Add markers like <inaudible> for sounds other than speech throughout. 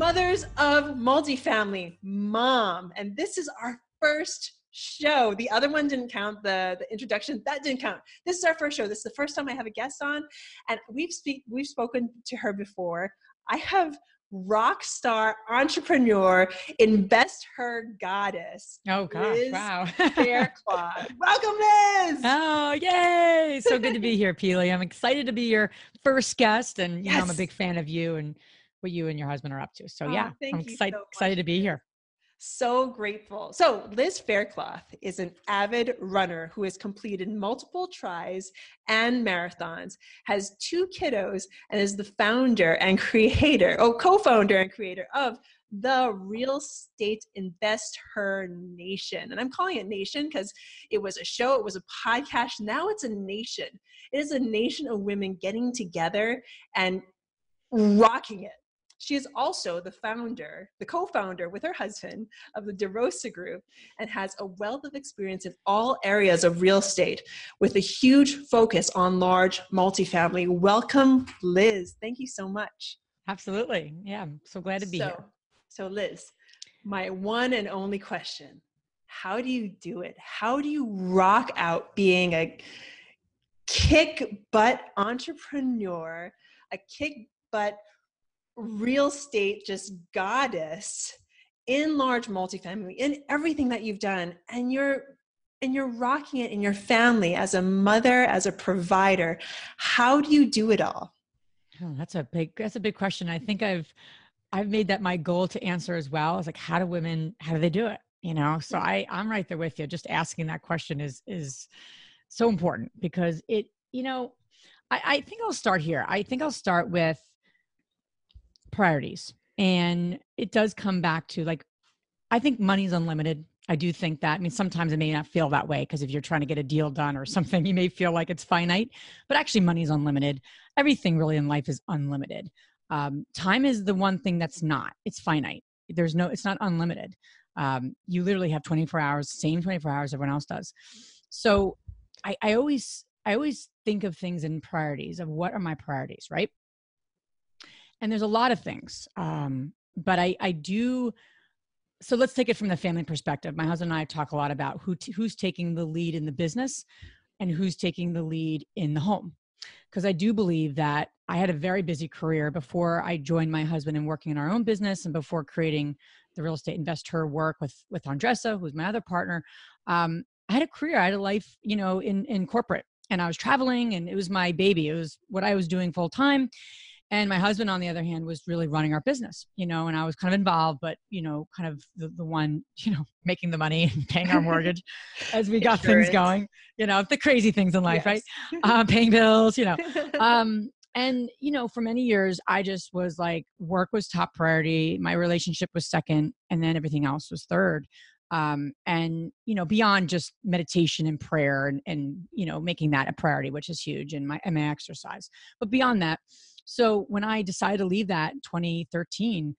Mothers of Multifamily Mom. And this is our first show. The other one didn't count, the, the introduction, that didn't count. This is our first show. This is the first time I have a guest on. And we've speak we've spoken to her before. I have rock star entrepreneur, invest her goddess. Oh gosh, Liz wow. Faircloth. <laughs> Welcome, Liz. oh, yay. So good to be here, Pili. I'm excited to be your first guest. And you know, I'm a big fan of you and what you and your husband are up to. So Oh, yeah, I'm excited so excited to be here. So grateful. So, Liz Faircloth is an avid runner who has completed multiple tries and marathons, has two kiddos, and is the founder and creator, oh, co founder and creator of the Real Estate Invest Her Nation. And I'm calling it Nation because it was a show, it was a podcast. Now it's a nation. It is a nation of women getting together and rocking it. She is also the founder, the co founder with her husband of the DeRosa Group and has a wealth of experience in all areas of real estate with a huge focus on large multifamily. Welcome, Liz. Thank you so much. Absolutely. Yeah. I'm so glad to be so, here. So, Liz, my one and only question How do you do it? How do you rock out being a kick butt entrepreneur, a kick butt real estate just goddess in large multifamily, in everything that you've done, and you're and you're rocking it in your family as a mother, as a provider. How do you do it all? Oh, that's a big that's a big question. I think I've I've made that my goal to answer as well. Is like how do women how do they do it? You know, so I I'm right there with you. Just asking that question is is so important because it, you know, I, I think I'll start here. I think I'll start with priorities. And it does come back to like I think money's unlimited. I do think that. I mean, sometimes it may not feel that way because if you're trying to get a deal done or <laughs> something, you may feel like it's finite, but actually, money's unlimited. Everything really in life is unlimited. Um, time is the one thing that's not, it's finite. There's no, it's not unlimited. Um, you literally have 24 hours, same 24 hours everyone else does. So I, I always, I always think of things in priorities of what are my priorities, right? And there's a lot of things. Um, but I, I do, so let's take it from the family perspective. My husband and I talk a lot about who t- who's taking the lead in the business and who's taking the lead in the home. Because I do believe that I had a very busy career before I joined my husband in working in our own business and before creating the real estate investor work with with Andresa, who's my other partner. Um, I had a career, I had a life, you know, in in corporate, and I was traveling, and it was my baby. It was what I was doing full time and my husband on the other hand was really running our business you know and i was kind of involved but you know kind of the, the one <laughs> you know making the money and paying our mortgage <laughs> as we got Insurance. things going you know the crazy things in life right? Uh, paying bills you know. <laughs> Um and you know for many years i just was like work was top priority my relationship was second and then everything else was third. Um and you know beyond just meditation and prayer and and you know making that a priority which is huge and my and my exercise. But beyond that so when i decided to leave that in 2013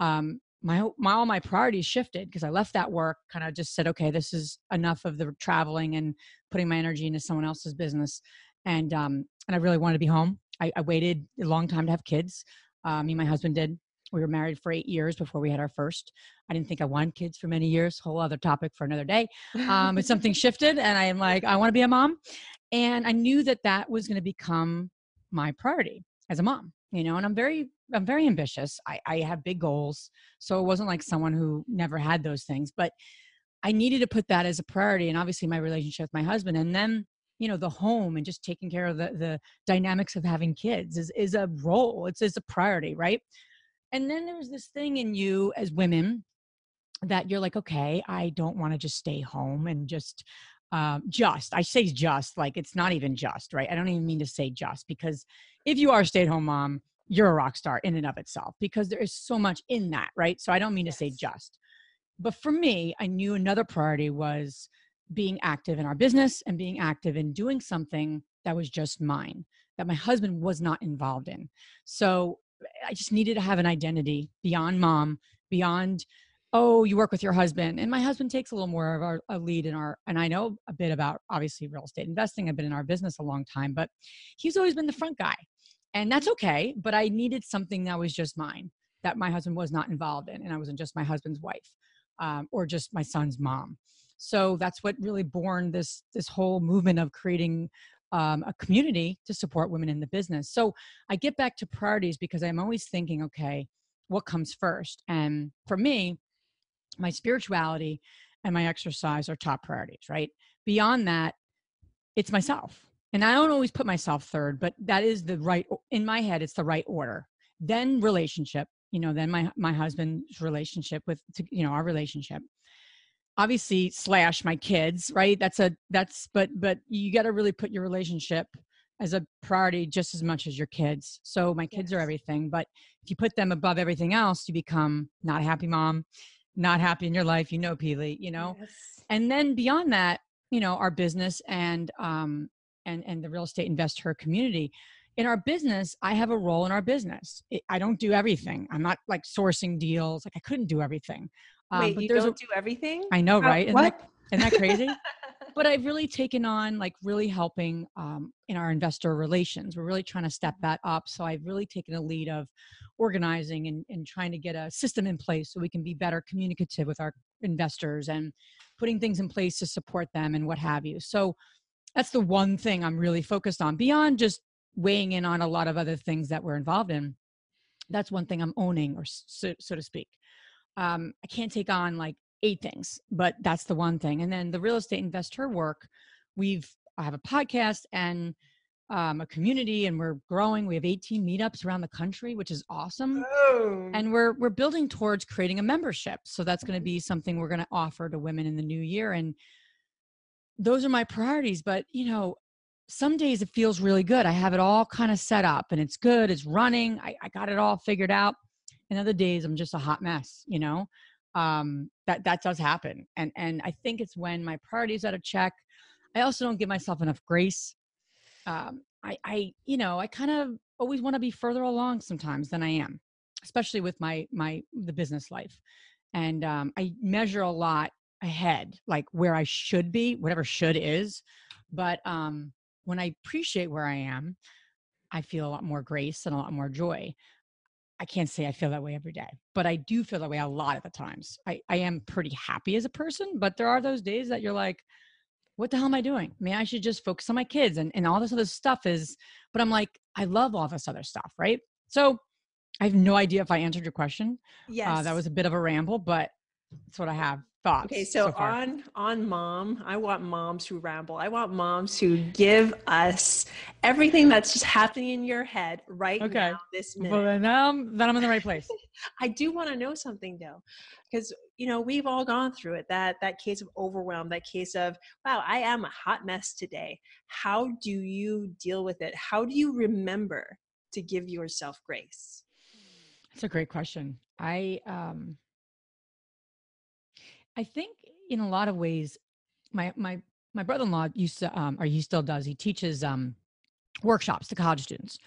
um my, my all my priorities shifted because i left that work kind of just said okay this is enough of the traveling and putting my energy into someone else's business. And um and i really wanted to be home. I, I waited a long time to have kids. Uh, me and my husband did. We were married for eight years before we had our first. I didn't think i wanted kids for many years. Whole other topic for another day. Um, but something <laughs> shifted and i'm like i want to be a mom. And i knew that that was going to become my priority as a mom you know and i'm very i'm very ambitious I, I have big goals so it wasn't like someone who never had those things but i needed to put that as a priority and obviously my relationship with my husband and then you know the home and just taking care of the the dynamics of having kids is is a role it's is a priority right and then there's this thing in you as women that you're like okay i don't want to just stay home and just um, just. I say just like it's not even just, right? I don't even mean to say just because if you are a stay at home mom, you're a rock star in and of itself because there is so much in that, right? So I don't mean yes. to say just. But for me, I knew another priority was being active in our business and being active in doing something that was just mine, that my husband was not involved in. So I just needed to have an identity beyond mom, beyond oh you work with your husband and my husband takes a little more of our, a lead in our and i know a bit about obviously real estate investing i've been in our business a long time but he's always been the front guy and that's okay but i needed something that was just mine that my husband was not involved in and i wasn't just my husband's wife um, or just my son's mom so that's what really born this this whole movement of creating um, a community to support women in the business so i get back to priorities because i'm always thinking okay what comes first and for me my spirituality and my exercise are top priorities, right? Beyond that, it's myself. And I don't always put myself third, but that is the right in my head, it's the right order. Then relationship, you know, then my my husband's relationship with you know, our relationship. Obviously, slash my kids, right? That's a that's but but you got to really put your relationship as a priority just as much as your kids. So my kids yes. are everything, but if you put them above everything else, you become not a happy mom not happy in your life, you know, Pili, you know. Yes. And then beyond that, you know, our business and um and and the real estate investor community. In our business, I have a role in our business. I don't do everything. I'm not like sourcing deals. Like I couldn't do everything. Um, Wait, you don't a, do everything? I know, right? Isn't that, isn't that crazy? <laughs> but I've really taken on like really helping um, in our investor relations. We're really trying to step that up. So I've really taken a lead of organizing and, and trying to get a system in place so we can be better communicative with our investors and putting things in place to support them and what have you. So that's the one thing I'm really focused on beyond just weighing in on a lot of other things that we're involved in. That's one thing I'm owning, or so, so to speak. Um, I can't take on like eight things, but that's the one thing. And then the real estate investor work, we've I have a podcast and um, a community, and we're growing. We have 18 meetups around the country, which is awesome. Oh. And we're we're building towards creating a membership. So that's going to be something we're going to offer to women in the new year. And those are my priorities. But you know, some days it feels really good. I have it all kind of set up, and it's good. It's running. I, I got it all figured out. And other days I'm just a hot mess. You know, um, that that does happen and and i think it's when my priorities out of check i also don't give myself enough grace um, i i you know i kind of always want to be further along sometimes than i am especially with my my the business life and um, i measure a lot ahead like where i should be whatever should is but um when i appreciate where i am i feel a lot more grace and a lot more joy I can't say I feel that way every day, but I do feel that way a lot of the times. I, I am pretty happy as a person, but there are those days that you're like, what the hell am I doing? I mean, I should just focus on my kids and, and all this other stuff is, but I'm like, I love all this other stuff, right? So I have no idea if I answered your question. Yes. Uh, that was a bit of a ramble, but that's what I have thoughts. Okay, so, so on on mom, I want moms who ramble. I want moms who give us everything that's just happening in your head right okay. now, this minute. Well, then, um, then I'm in the right place. <laughs> I do want to know something though, because you know we've all gone through it. That that case of overwhelm, that case of wow, I am a hot mess today. How do you deal with it? How do you remember to give yourself grace? That's a great question. I um I think in a lot of ways, my my my brother-in-law used to, um, or he still does. He teaches um, workshops to college students,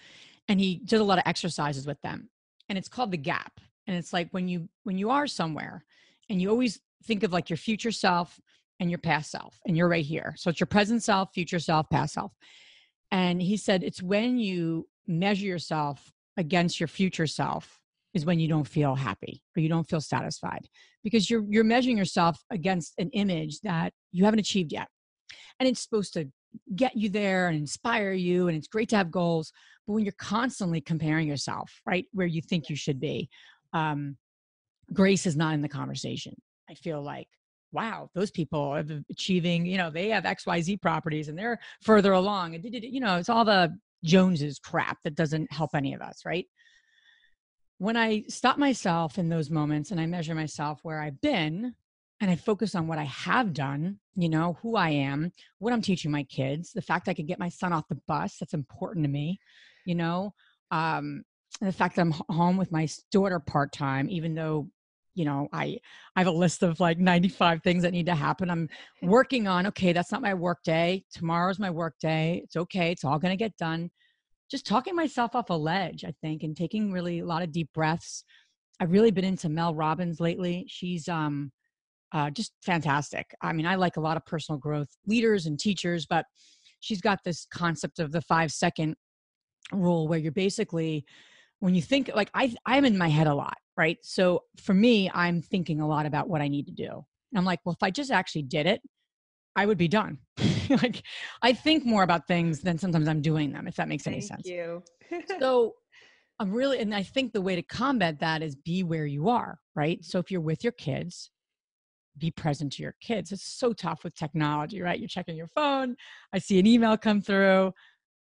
and he does a lot of exercises with them. And it's called the gap. And it's like when you when you are somewhere, and you always think of like your future self and your past self, and you're right here. So it's your present self, future self, past self. And he said it's when you measure yourself against your future self is when you don't feel happy or you don't feel satisfied because you're you're measuring yourself against an image that you haven't achieved yet. And it's supposed to get you there and inspire you and it's great to have goals but when you're constantly comparing yourself right where you think you should be um, grace is not in the conversation. I feel like wow those people are achieving you know they have xyz properties and they're further along. And you know it's all the joneses crap that doesn't help any of us right when I stop myself in those moments and I measure myself where I've been and I focus on what I have done, you know, who I am, what I'm teaching my kids, the fact I could get my son off the bus, that's important to me, you know, um, the fact that I'm home with my daughter part time, even though, you know, I I have a list of like 95 things that need to happen. I'm <laughs> working on, okay, that's not my work day. Tomorrow's my work day. It's okay. It's all going to get done. Just talking myself off a ledge, I think, and taking really a lot of deep breaths. I've really been into Mel Robbins lately. She's um uh, just fantastic. I mean, I like a lot of personal growth leaders and teachers, but she's got this concept of the five second rule where you're basically when you think like I I'm in my head a lot, right? So for me, I'm thinking a lot about what I need to do. And I'm like, well, if I just actually did it, I would be done. <laughs> like I think more about things than sometimes I'm doing them, if that makes any Thank sense. you. <laughs> so I'm really, and I think the way to combat that is be where you are, right? So if you're with your kids, be present to your kids. It's so tough with technology, right? You're checking your phone. I see an email come through,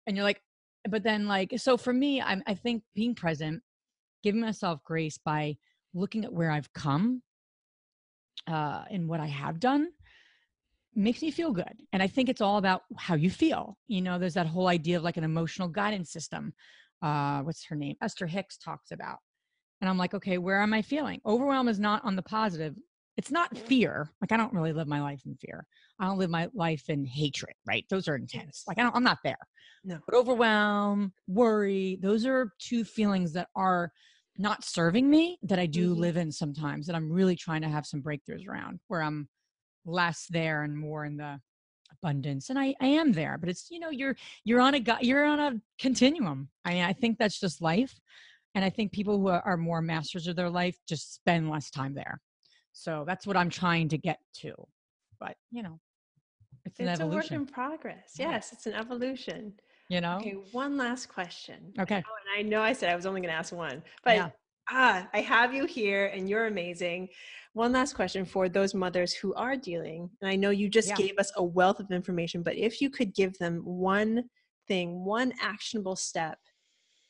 and you're like, but then like, so for me, I'm, I think being present, giving myself grace by looking at where I've come uh, and what I have done makes me feel good. And I think it's all about how you feel. You know, there's that whole idea of like an emotional guidance system. Uh, what's her name? Esther Hicks talks about. And I'm like, okay, where am I feeling? Overwhelm is not on the positive it's not fear. Like I don't really live my life in fear. I don't live my life in hatred, right? Those are intense. Like I don't, I'm not there. No. But overwhelm, worry, those are two feelings that are not serving me that I do Mhm. live in sometimes that I'm really trying to have some breakthroughs around where I'm less there and more in the abundance. And I, I am there, but it's, you know, you're, you're on a, you're on a continuum. I mean, I think that's just life. And I think people who are, more masters of their life just spend less time there. So that's what I'm trying to get to. But, you know, it's an It's a work in progress. Yes, it's an evolution. you know? Okay, one last question. Okay. Oh, and I know I said I was only going to ask one, but Yeah. Ah, I have you here and you're amazing. One last question for those mothers who are dealing, and I know you just Yeah. gave us a wealth of information, but if you could give them one thing, one actionable step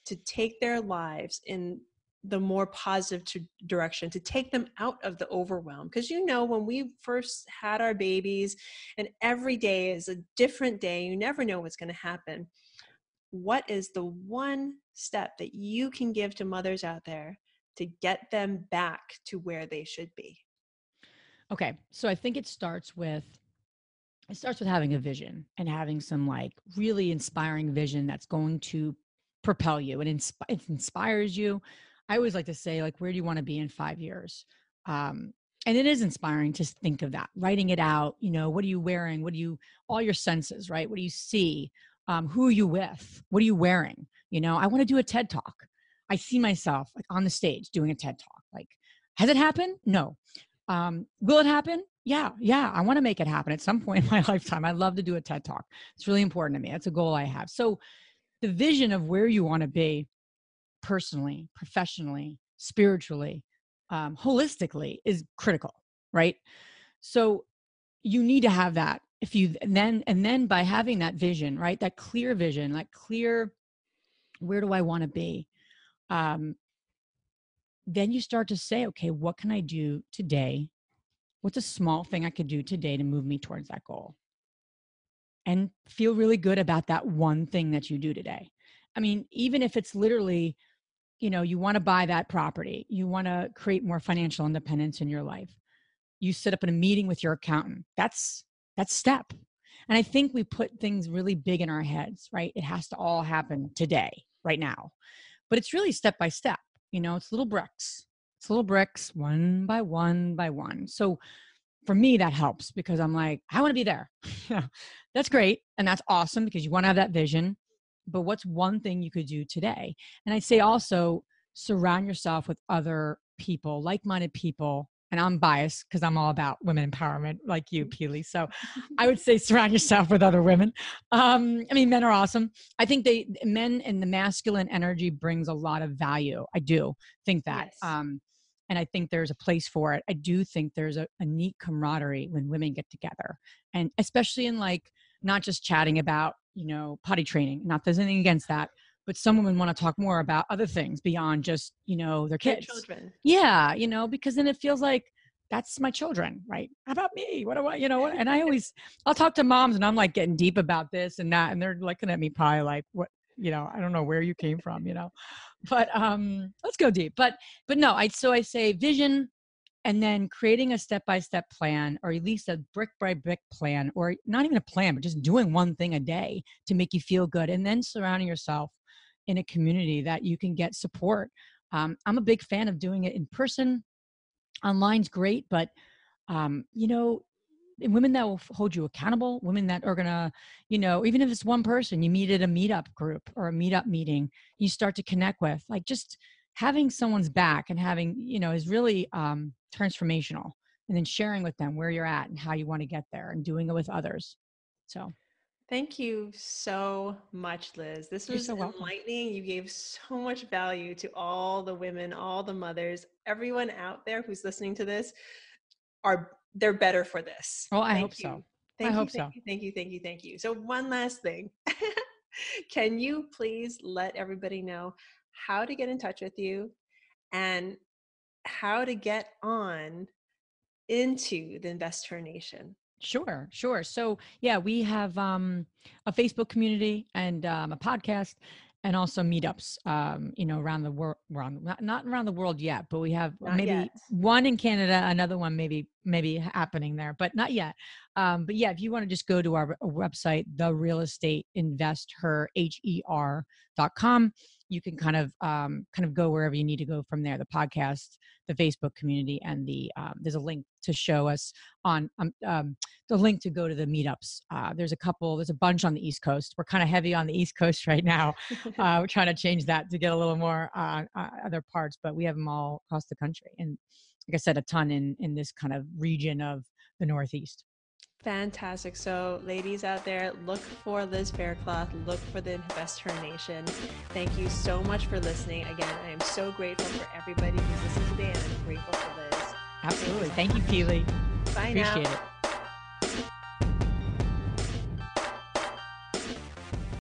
to take their lives in the more positive to direction to take them out of the overwhelm because you know when we first had our babies and every day is a different day you never know what's going to happen what is the one step that you can give to mothers out there to get them back to where they should be Okay. So I think it starts with it starts with having a vision and having some like really inspiring vision that's going to propel you and insp- it inspires you. I always like to say like where do you want to be in 5 years? Um and it is inspiring to think of that, writing it out, you know, what are you wearing? What do you all your senses, right? What do you see? Um, who are you with? What are you wearing? You know, I want to do a TED talk. I see myself like on the stage doing a TED talk. Like, has it happened? No. Um, will it happen? Yeah, yeah. I want to make it happen at some point in <laughs> my lifetime. I love to do a TED talk. It's really important to me. That's a goal I have. So, the vision of where you want to be personally, professionally, spiritually, um, holistically is critical, right? So, you need to have that. If you and then and then by having that vision, right, that clear vision, that clear, where do I want to be? Um, then you start to say, okay, what can I do today? What's a small thing I could do today to move me towards that goal? And feel really good about that one thing that you do today. I mean, even if it's literally, you know, you want to buy that property, you want to create more financial independence in your life. You sit up in a meeting with your accountant. That's that's step. And I think we put things really big in our heads, right? It has to all happen today, right now. But it's really step by step. You know, it's little bricks. It's little bricks, one by one by one. So for me, that helps because I'm like, I want to be there. <laughs> That's great. And that's awesome because you want to have that vision. But what's one thing you could do today? And I'd say also surround yourself with other people, like minded people. And I'm biased because I'm all about women empowerment, like you, Pili. So <laughs> I would say surround yourself with other women. Um, I mean, men are awesome. I think they men and the masculine energy brings a lot of value. I do think that. Yes. Um, and I think there's a place for it. I do think there's a, a neat camaraderie when women get together, and especially in like not just chatting about you know potty training. Not there's anything against that, but some women want to talk more about other things beyond just you know their Their kids. children Yeah, you know, because then it feels like that's my children, right? How about me? What do I, you know? And I <laughs> always, I'll talk to moms and I'm like getting deep about this and that. And they're looking at me probably like, what, you know, I don't know where you came from, you know, but um, let's go deep. But, but no, I, so I say vision and then creating a step-by-step plan or at least a brick by brick plan or not even a plan, but just doing one thing a day to make you feel good. And then surrounding yourself in a community that you can get support. Um, I'm a big fan of doing it in person online's great, but um, you know, women that will hold you accountable, women that are gonna, you know, even if it's one person, you meet at a meetup group or a meetup meeting, you start to connect with, like just having someone's back and having, you know, is really um, transformational. And then sharing with them where you're at and how you want to get there and doing it with others. So Thank you so much, Liz. This was so enlightening. You gave so much value to all the women, all the mothers, everyone out there who's listening to this are they're better for this. Oh, well, I thank hope you. so. Thank I you, hope thank so. You, thank you, thank you, thank you. So one last thing. <laughs> Can you please let everybody know how to get in touch with you and how to get on into the Investor Nation? Sure, sure. So yeah, we have um, a Facebook community and um, a podcast, and also meetups. Um, you know, around the world, around not, not around the world yet, but we have not maybe yet. one in Canada, another one maybe maybe happening there, but not yet. Um, but yeah, if you want to just go to our website, the real estate invest her h e r dot com, you can kind of um, kind of go wherever you need to go from there. The podcast the Facebook community and the um, there's a link to show us on um, um, the link to go to the meetups. Uh, there's a couple, there's a bunch on the East Coast. We're kind of heavy on the East Coast <laughs> right now. <laughs> Uh, we're trying to change that to get a little more uh, uh, other parts, but we have them all across the country, and like I said, a ton in in this kind of region of the Northeast. Fantastic. So, ladies out there, look for Liz Faircloth, look for the Investor Nation. Thank you so much for listening. Again, I am so grateful for everybody who's listened today, and I'm grateful for Liz. Absolutely. Thank you, Keely. Bye Appreciate now. it.